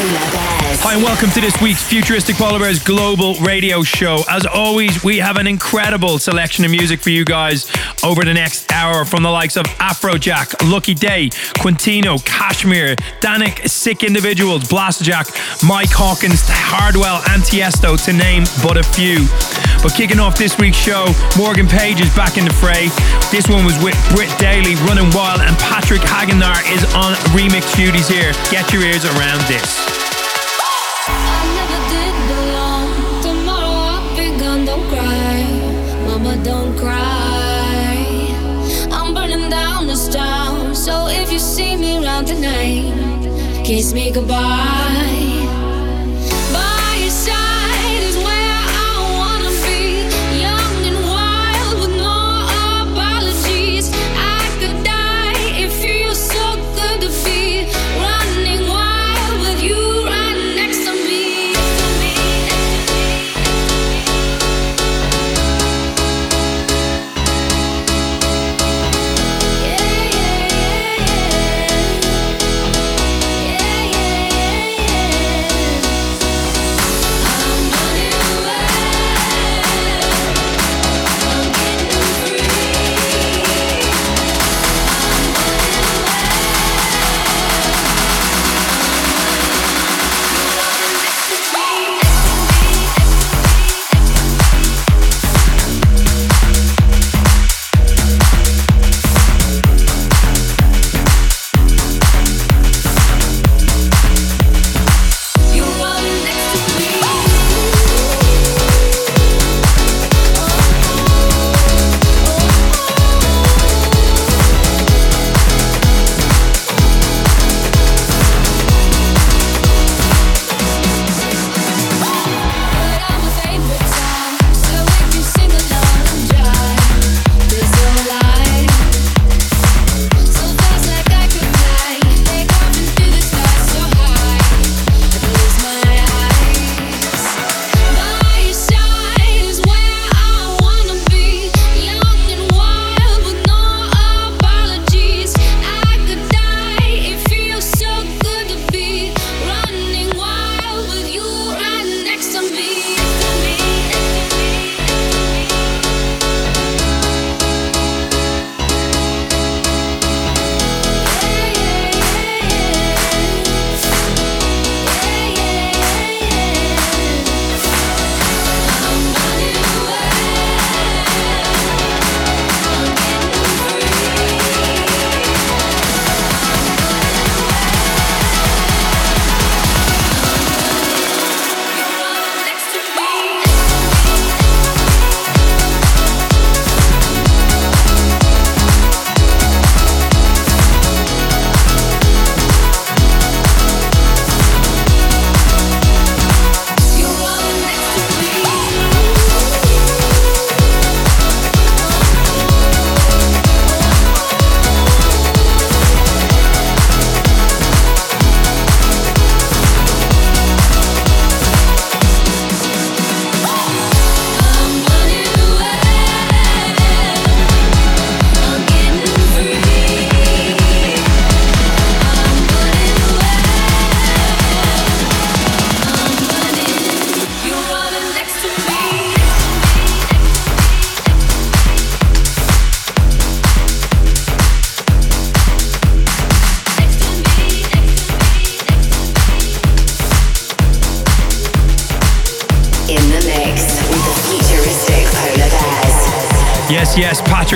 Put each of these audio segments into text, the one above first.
Hi, and welcome to this week's Futuristic Polar Bears Global Radio Show. As always, we have an incredible selection of music for you guys over the next hour from the likes of Afrojack, Lucky Date, Quintino, KSHMR, Dannic, Sick Individuals, Blasterjaxx, Mike Hawkins, Hardwell, and Tiesto, to name but a few. But kicking off this week's show, Morgan Page is back in the fray. This one was with Britt Daley, Running Wild, and Patrick Hagenaar is on remix duties here. Get your ears around this. You see me around tonight, kiss me goodbye.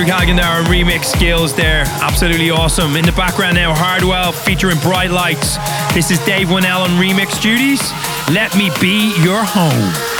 Patrick Hagenaar remix skills there. Absolutely awesome. In the background now, Hardwell featuring Bright Lights. This is Dave Winnel on remix duties. Let me be your home.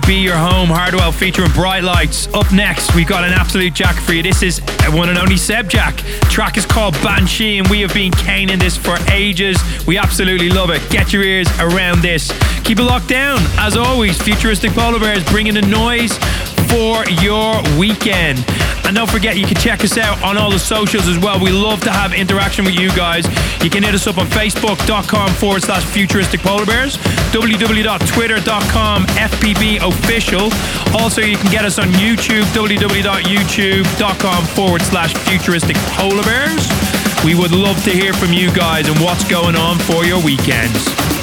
Be Your Home, Hardwell featuring Bright Lights. Up next, we've got an absolute jack for you. This is one and only Sebjak. Track is called Banshee, and we have been caning this for ages. We absolutely love it. Get your ears around this. Keep it locked down. As always, Futuristic Polar Bears bringing the noise for your weekend. And don't forget, you can check us out on all the socials as well. We love to have interaction with you guys. You can hit us up on facebook.com forward slash futuristic polar bears, www.twitter.com FPB official. Also, you can get us on YouTube, www.youtube.com forward slash futuristic polar bears. We would love to hear from you guys and what's going on for your weekends.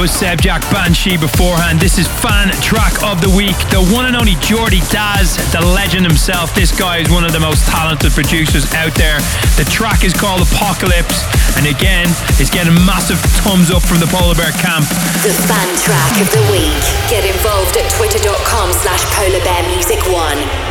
Was Sebjak Banshee beforehand. This is fan track of the week. The one and only Jordy Dazz, the legend himself. This guy is one of the most talented producers out there. The track is called Apocalypse, and again, it's getting massive thumbs up from the Polar Bear camp. The fan track of the week. Get involved at twitter.com slash polarbearmusic1.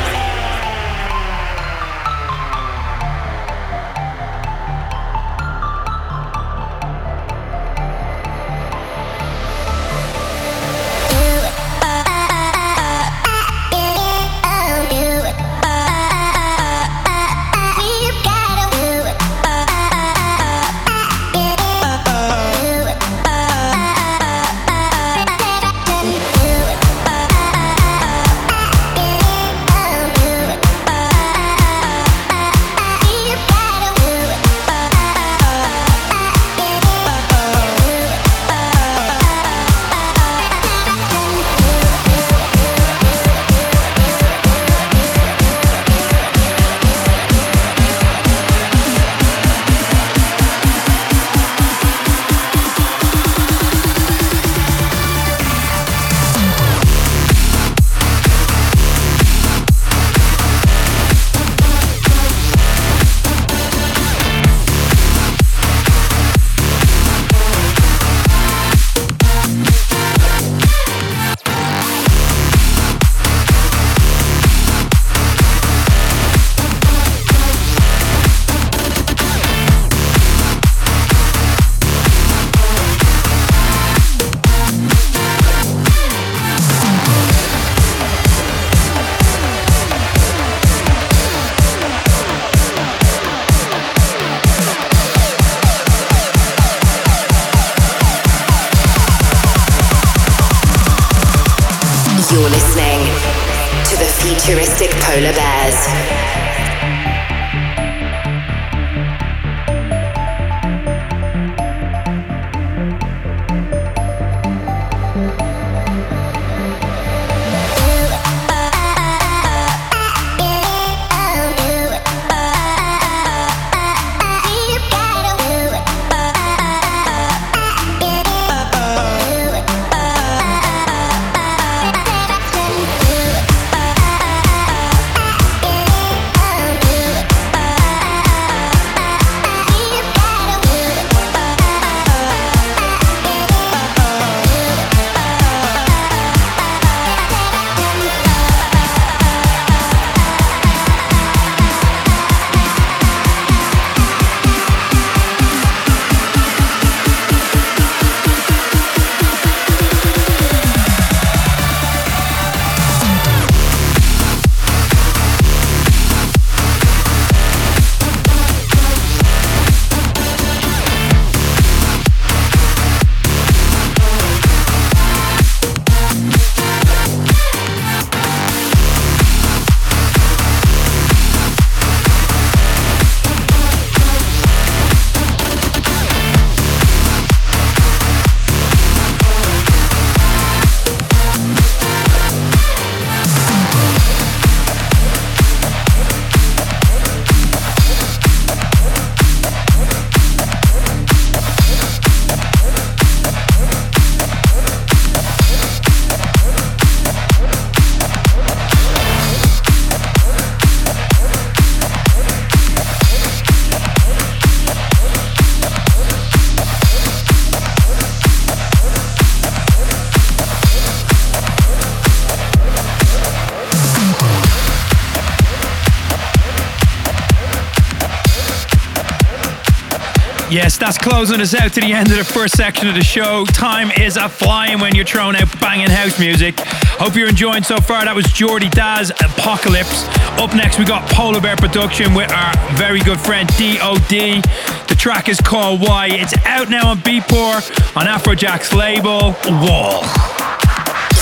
That's closing us out to the end of the first section of the show. Time is a flying when you're throwing out banging house music. Hope you're enjoying so far. That was Jordy Dazz Apocalypse. Up next, we got Polar Bear Production with our very good friend DOD. The track is called Why. It's out now on Beatport on Afrojack's label Wall.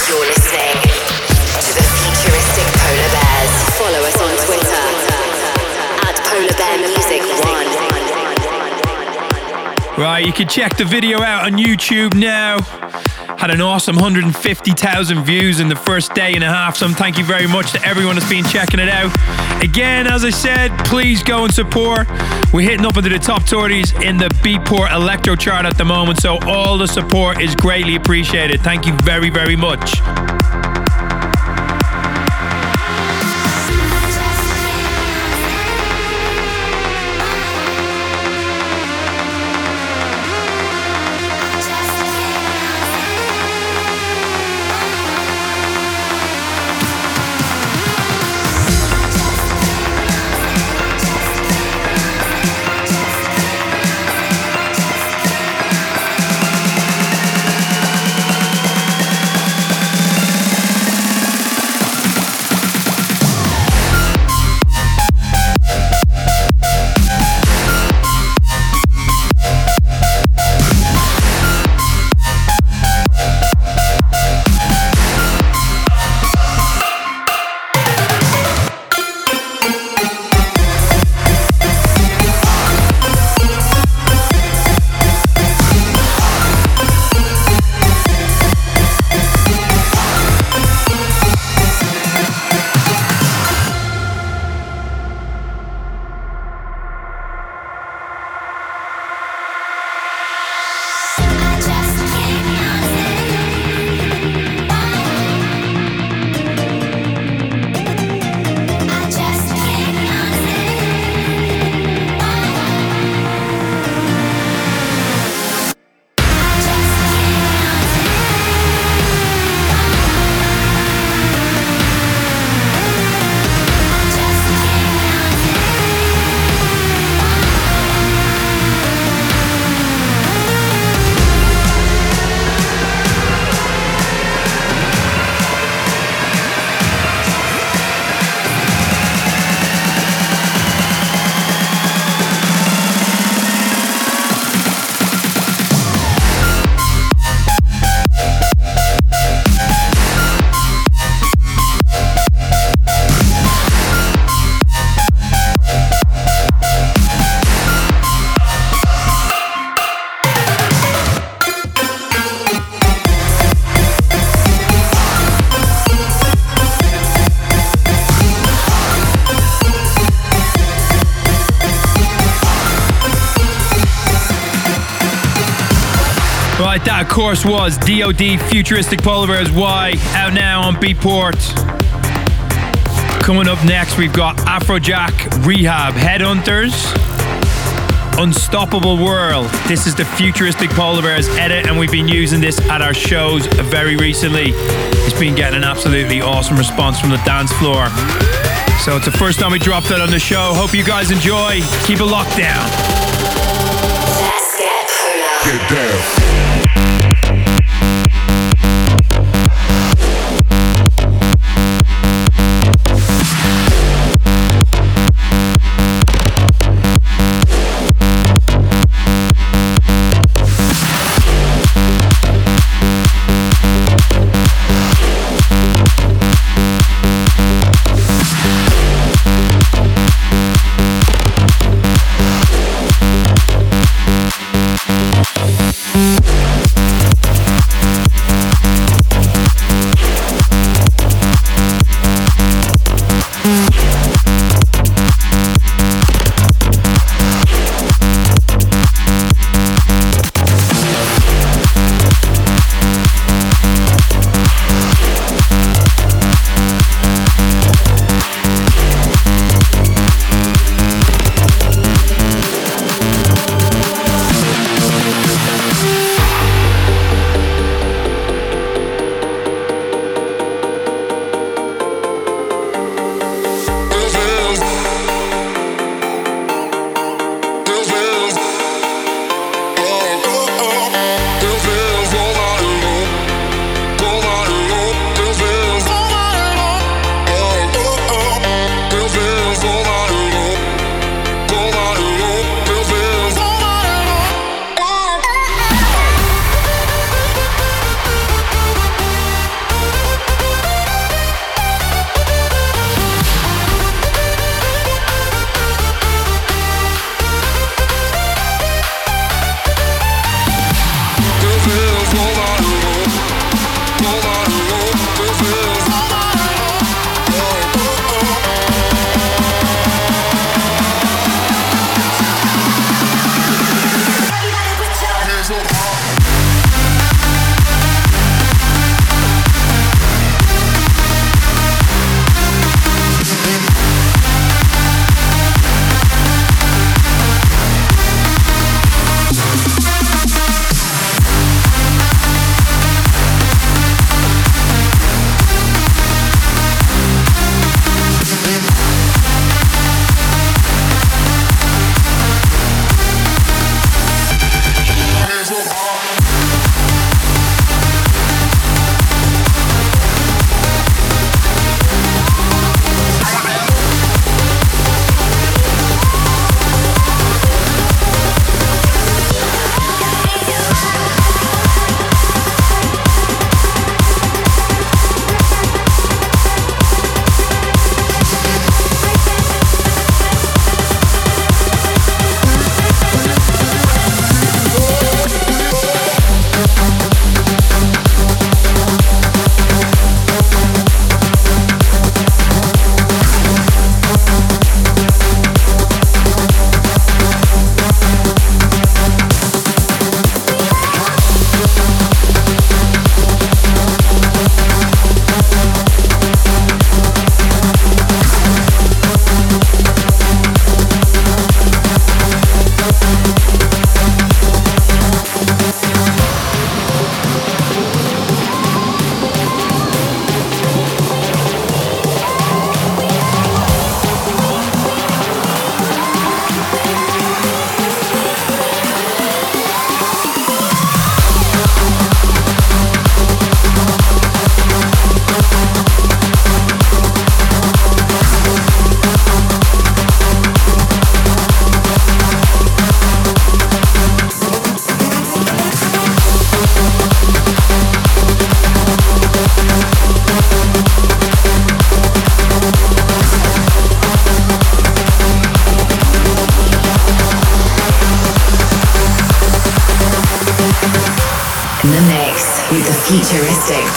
You're listening to the futuristic polar bears. Right, you can check the video out on YouTube now. Had an awesome 150,000 views in the first day and a half. So thank you very much to everyone that's been checking it out. Again, as I said, please go and support. We're hitting up into the top 30s in the Beatport Electro chart at the moment. So all the support is greatly appreciated. Thank you very, very much. That of course was DOD Futuristic Polar Bears Why out now on Beatport. Coming up next, we've got Afrojack Rehab Headhunterz. Unstoppable World. This is the Futuristic Polar Bears edit, and we've been using this at our shows very recently. It's been getting an absolutely awesome response from the dance floor. So it's the first time we dropped it on the show. Hope you guys enjoy. Keep it locked down. Let's get polar. Get down.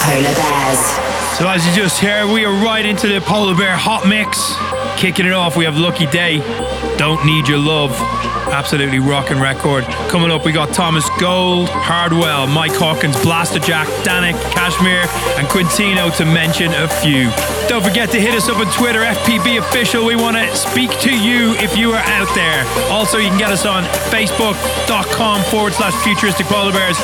Polar Bears. So, as you just heard, we are right into the Polar Bear Hot Mix. Kicking it off, we have Lucky Date, Don't Need Your Love, absolutely rocking record. Coming up, we got Thomas Gold, Hardwell, Mike Hawkins, Blaster Jack, Dannic, KSHMR, and Quintino to mention a few. Don't forget to hit us up on Twitter, FPB Official. We want to speak to you if you are out there. Also, you can get us on facebook.com forward slash futuristic polar bears.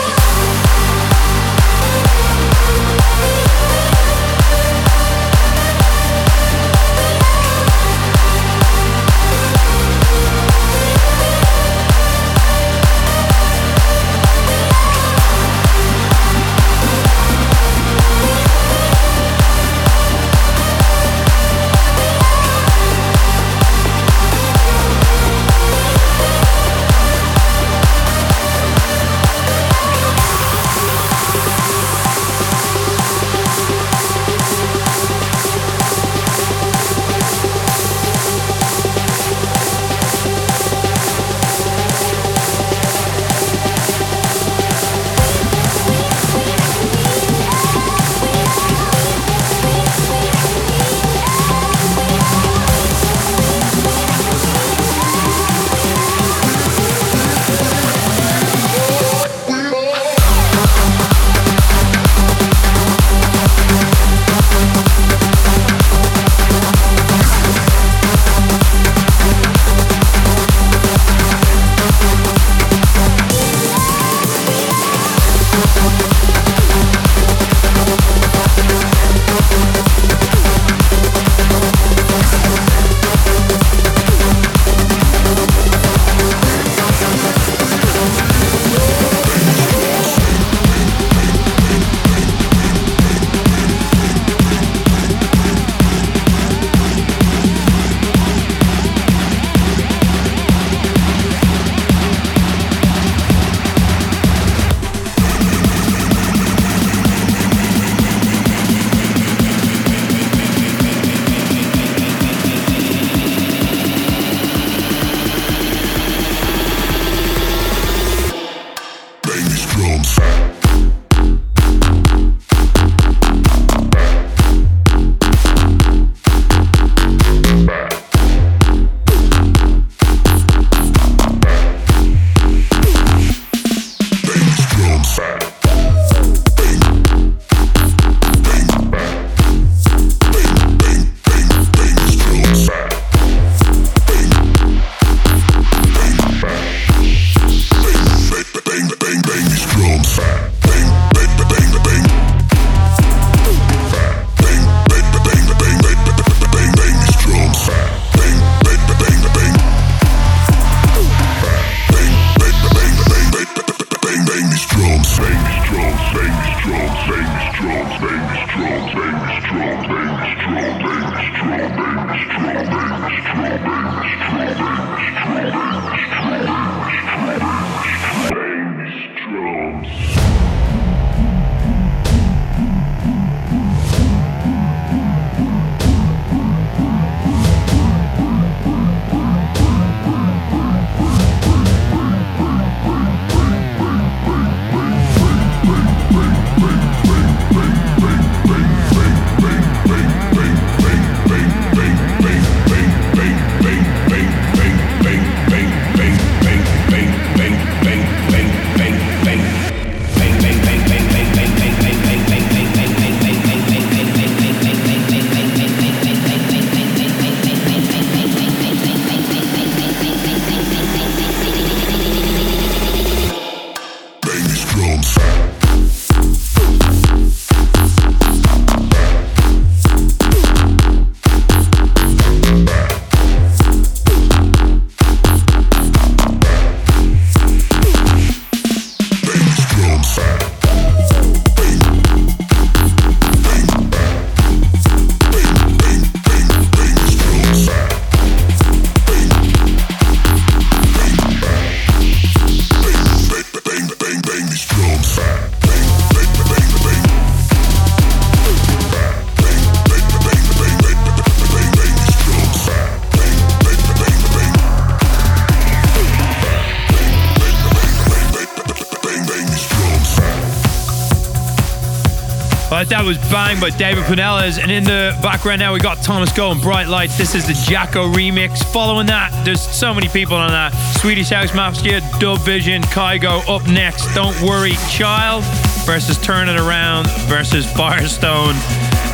Was Bang by David Puentez. And in the background now, we got Thomas Gold and Bright Lights. This is the Jakko remix. Following that, there's so many people on that. Swedish House Mafia, DubVision, Kygo up next. Don't Worry, Child versus Turn It Around versus Firestone.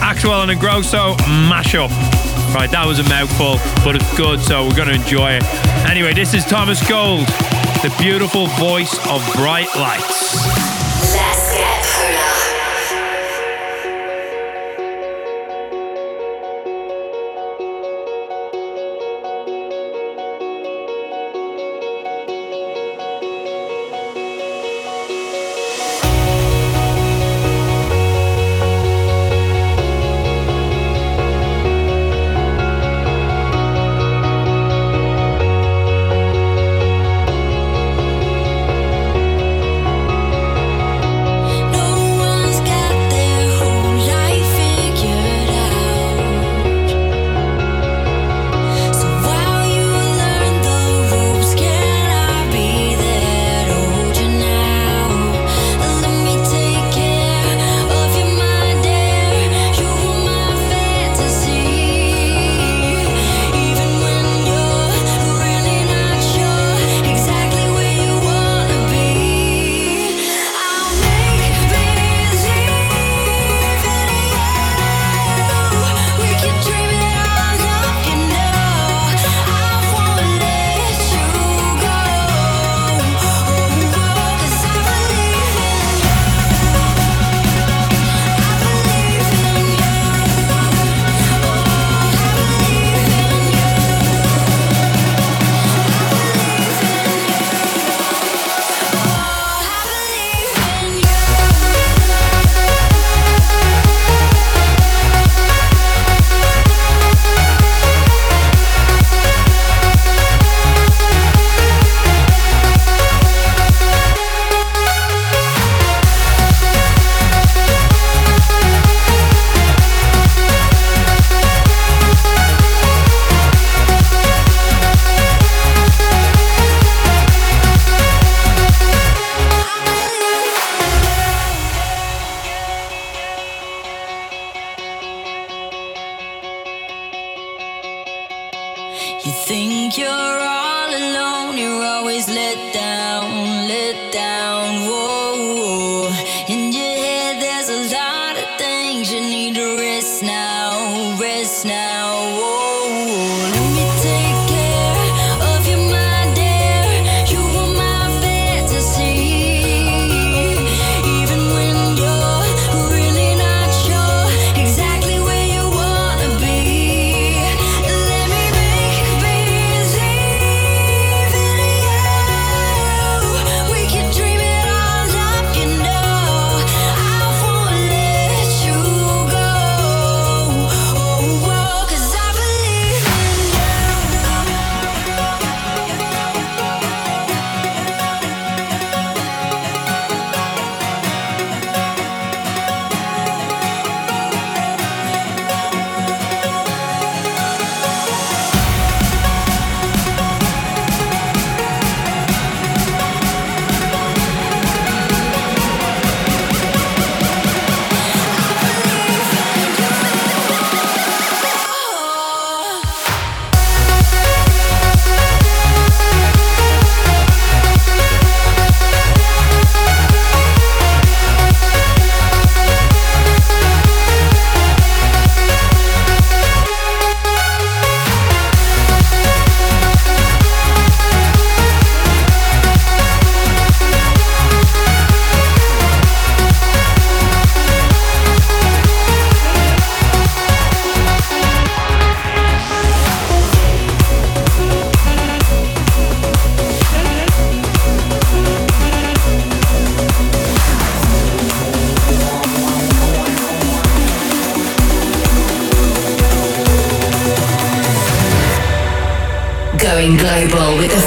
Axwell and Ingrosso, mashup. Right, that was a mouthful, but it's good, so we're going to enjoy it. Anyway, this is Thomas Gold, the beautiful voice of Bright Lights. Let's get polar.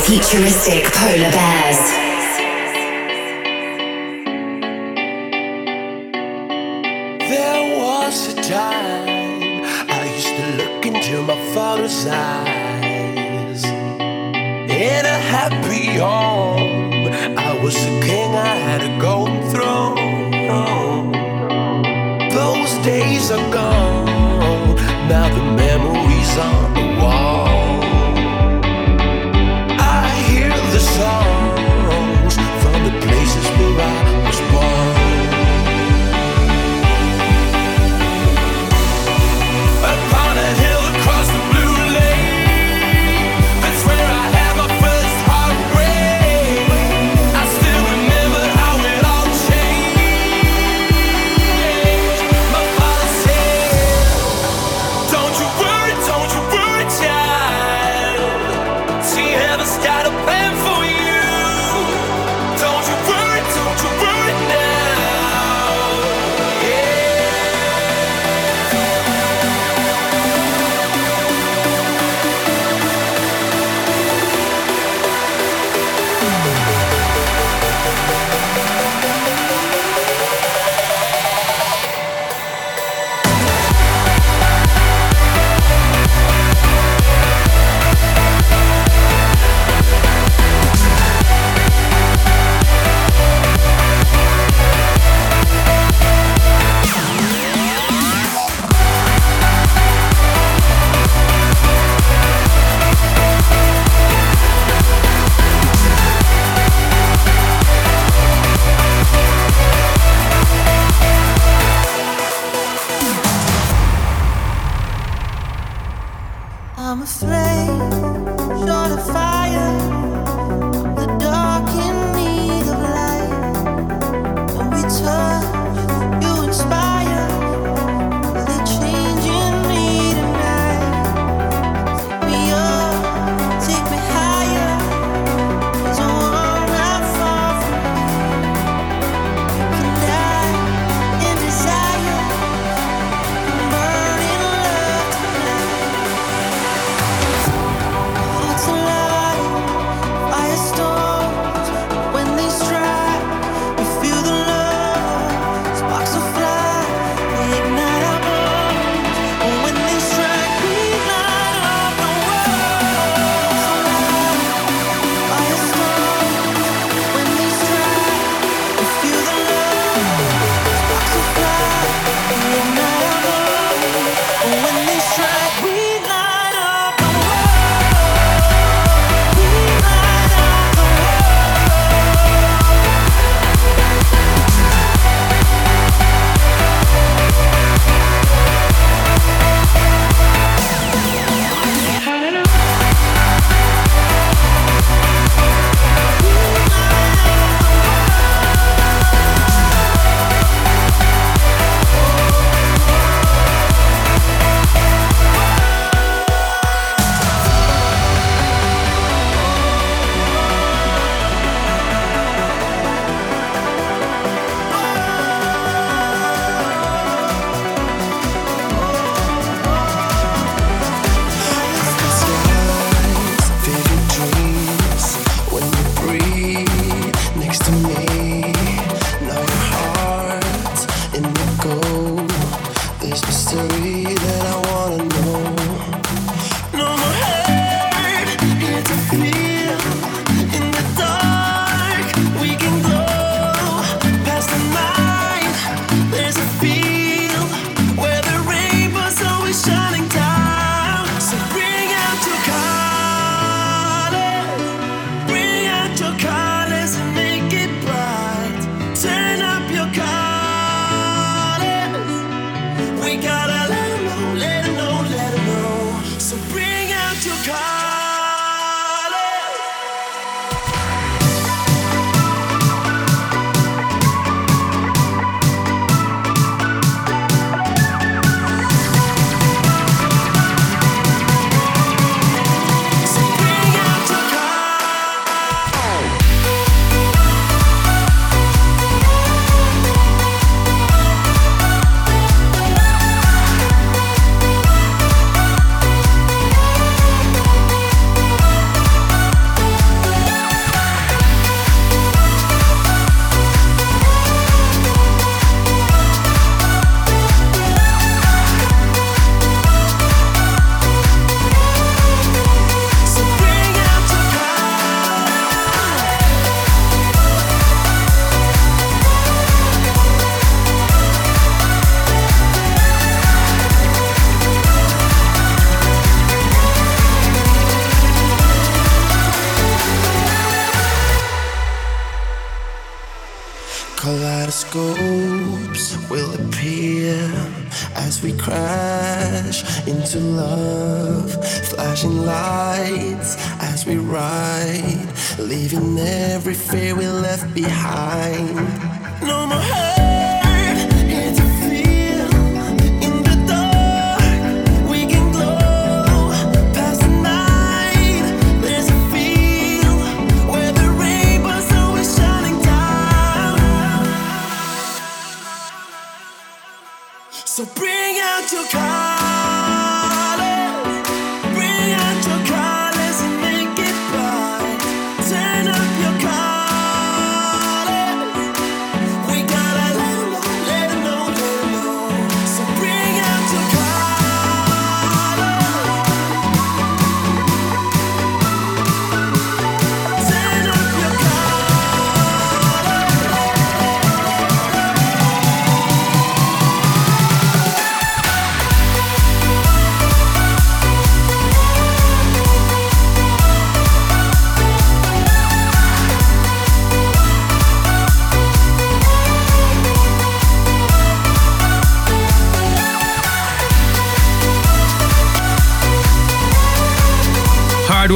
Futuristic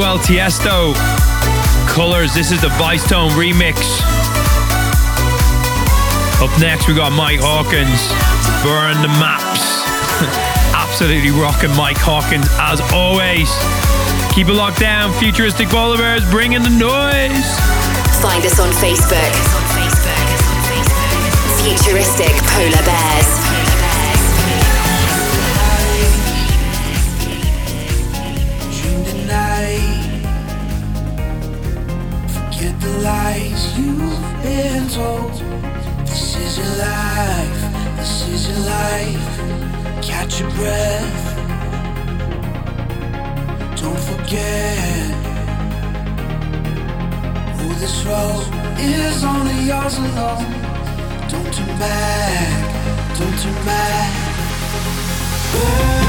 Manuel Tiesto. Colors, this is the Vicetone remix. Up next, we got Mike Hawkins. Burn the maps. Absolutely rocking Mike Hawkins as always. Keep it locked down, futuristic Polar Bears bringing the noise. Find us on Facebook. Futuristic Polar Bears. your breath. Don't forget. Oh, this road is only yours alone. Don't turn back. Don't turn back. Oh.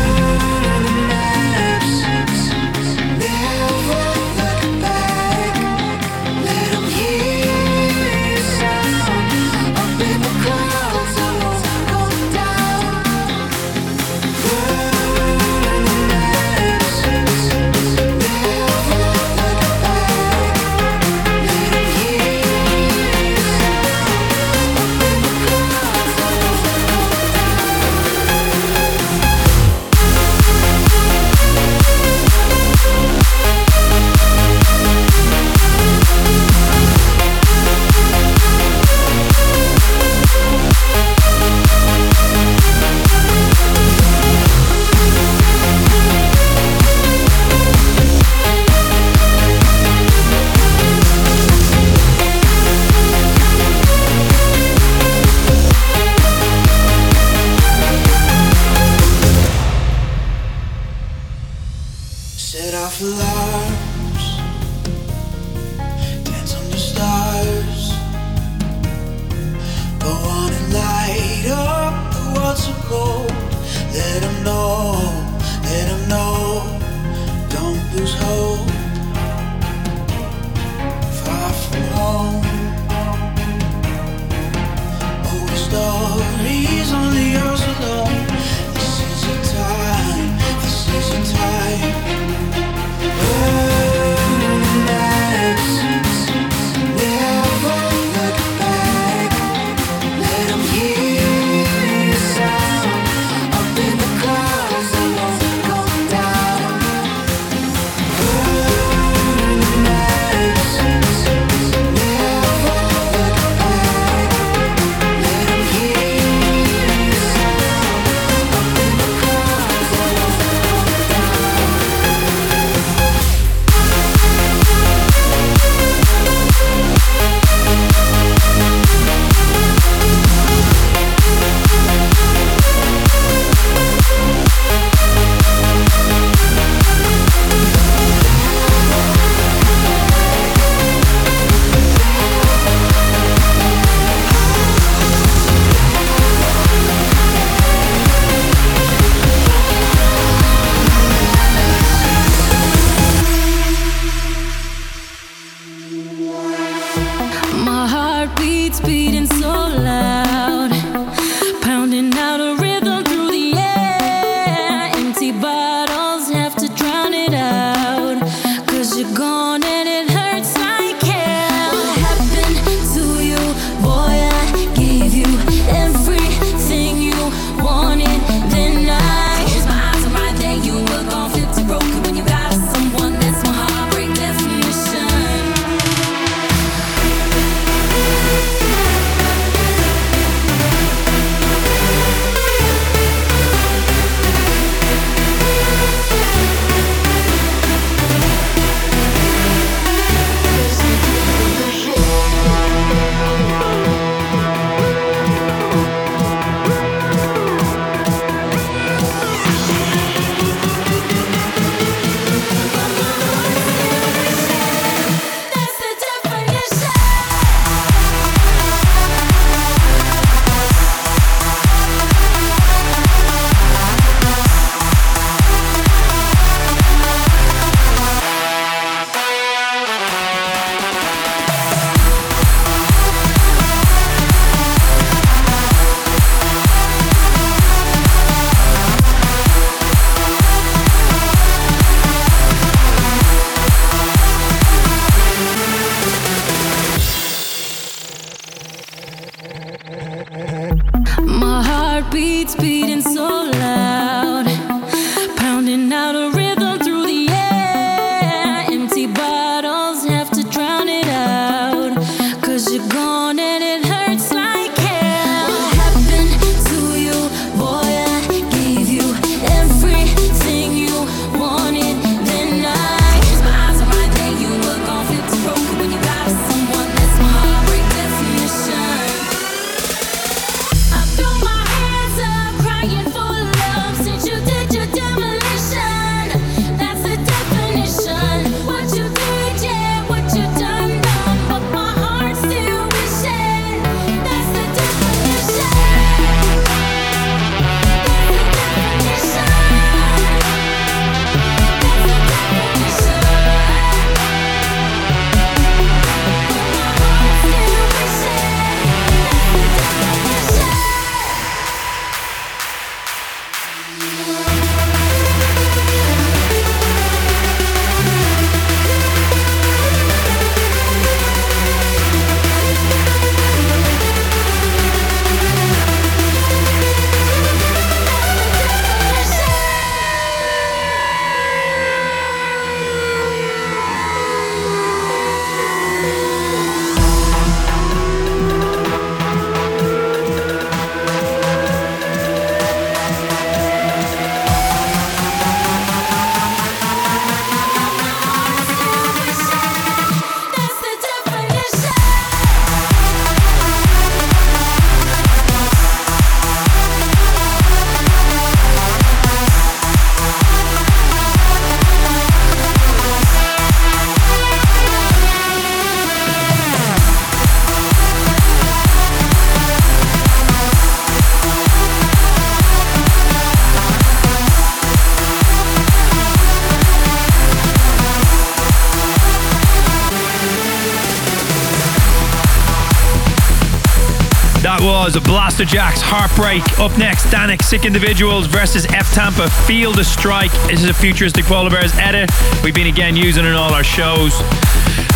Was Blasterjaxx Heartbreak. Up next, Dannic Sick Individuals versus FTampa Feel the Strike. This is a futuristic Polar Bears edit. We've been again using in all our shows.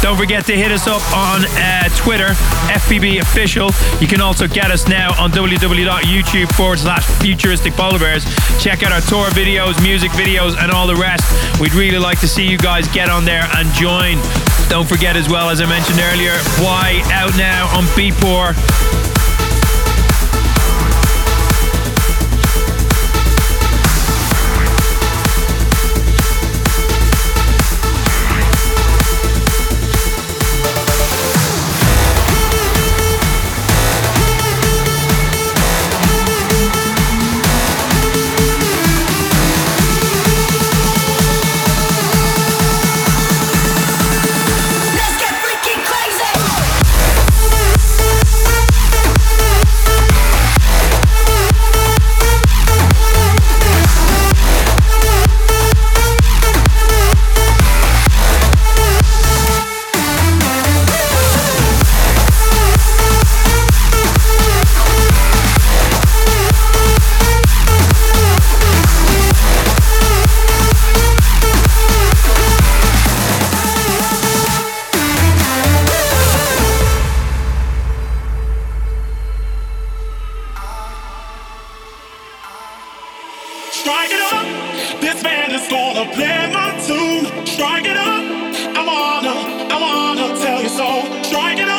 Don't forget to hit us up on uh, Twitter, FPB Official. You can also get us now on www.youtube forward slash futuristic polar bears. Check out our tour videos, music videos, and all the rest. We'd really like to see you guys get on there and join. Don't forget as well, as I mentioned earlier, why out now on Beatport. Tell you so. Strike it up.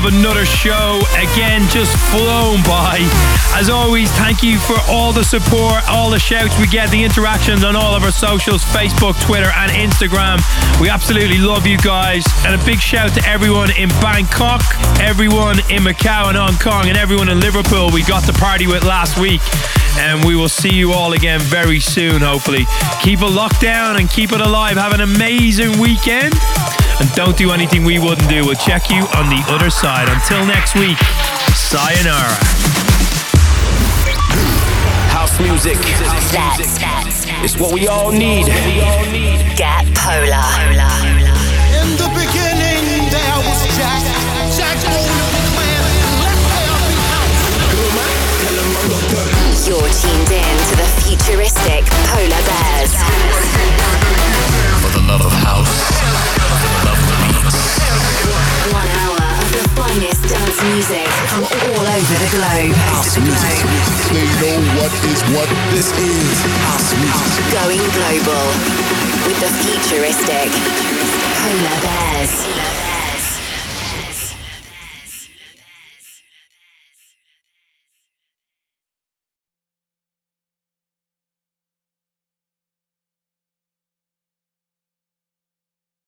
Of another show. Again, just flown by. As always, thank you for all the support, all the shouts we get, the interactions on all of our socials Facebook, Twitter, and Instagram. We absolutely love you guys. And a big shout to everyone in Bangkok, everyone in Macau and Hong Kong, and everyone in Liverpool we got to party with last week. And we will see you all again very soon, hopefully. Keep it locked down and keep it alive. Have an amazing weekend. And don't do anything we wouldn't do. We'll check you on the other side. Until next week, sayonara. House music. That's It's what we all need. Get Polar. In the beginning, there was Jack. Jack owned a big man. Left there behind. You're tuned in to the futuristic Polar Bears. For the love of house, finest dance music from all over the globe. They know what is what this is. House music. Going global with the futuristic Polar Bears.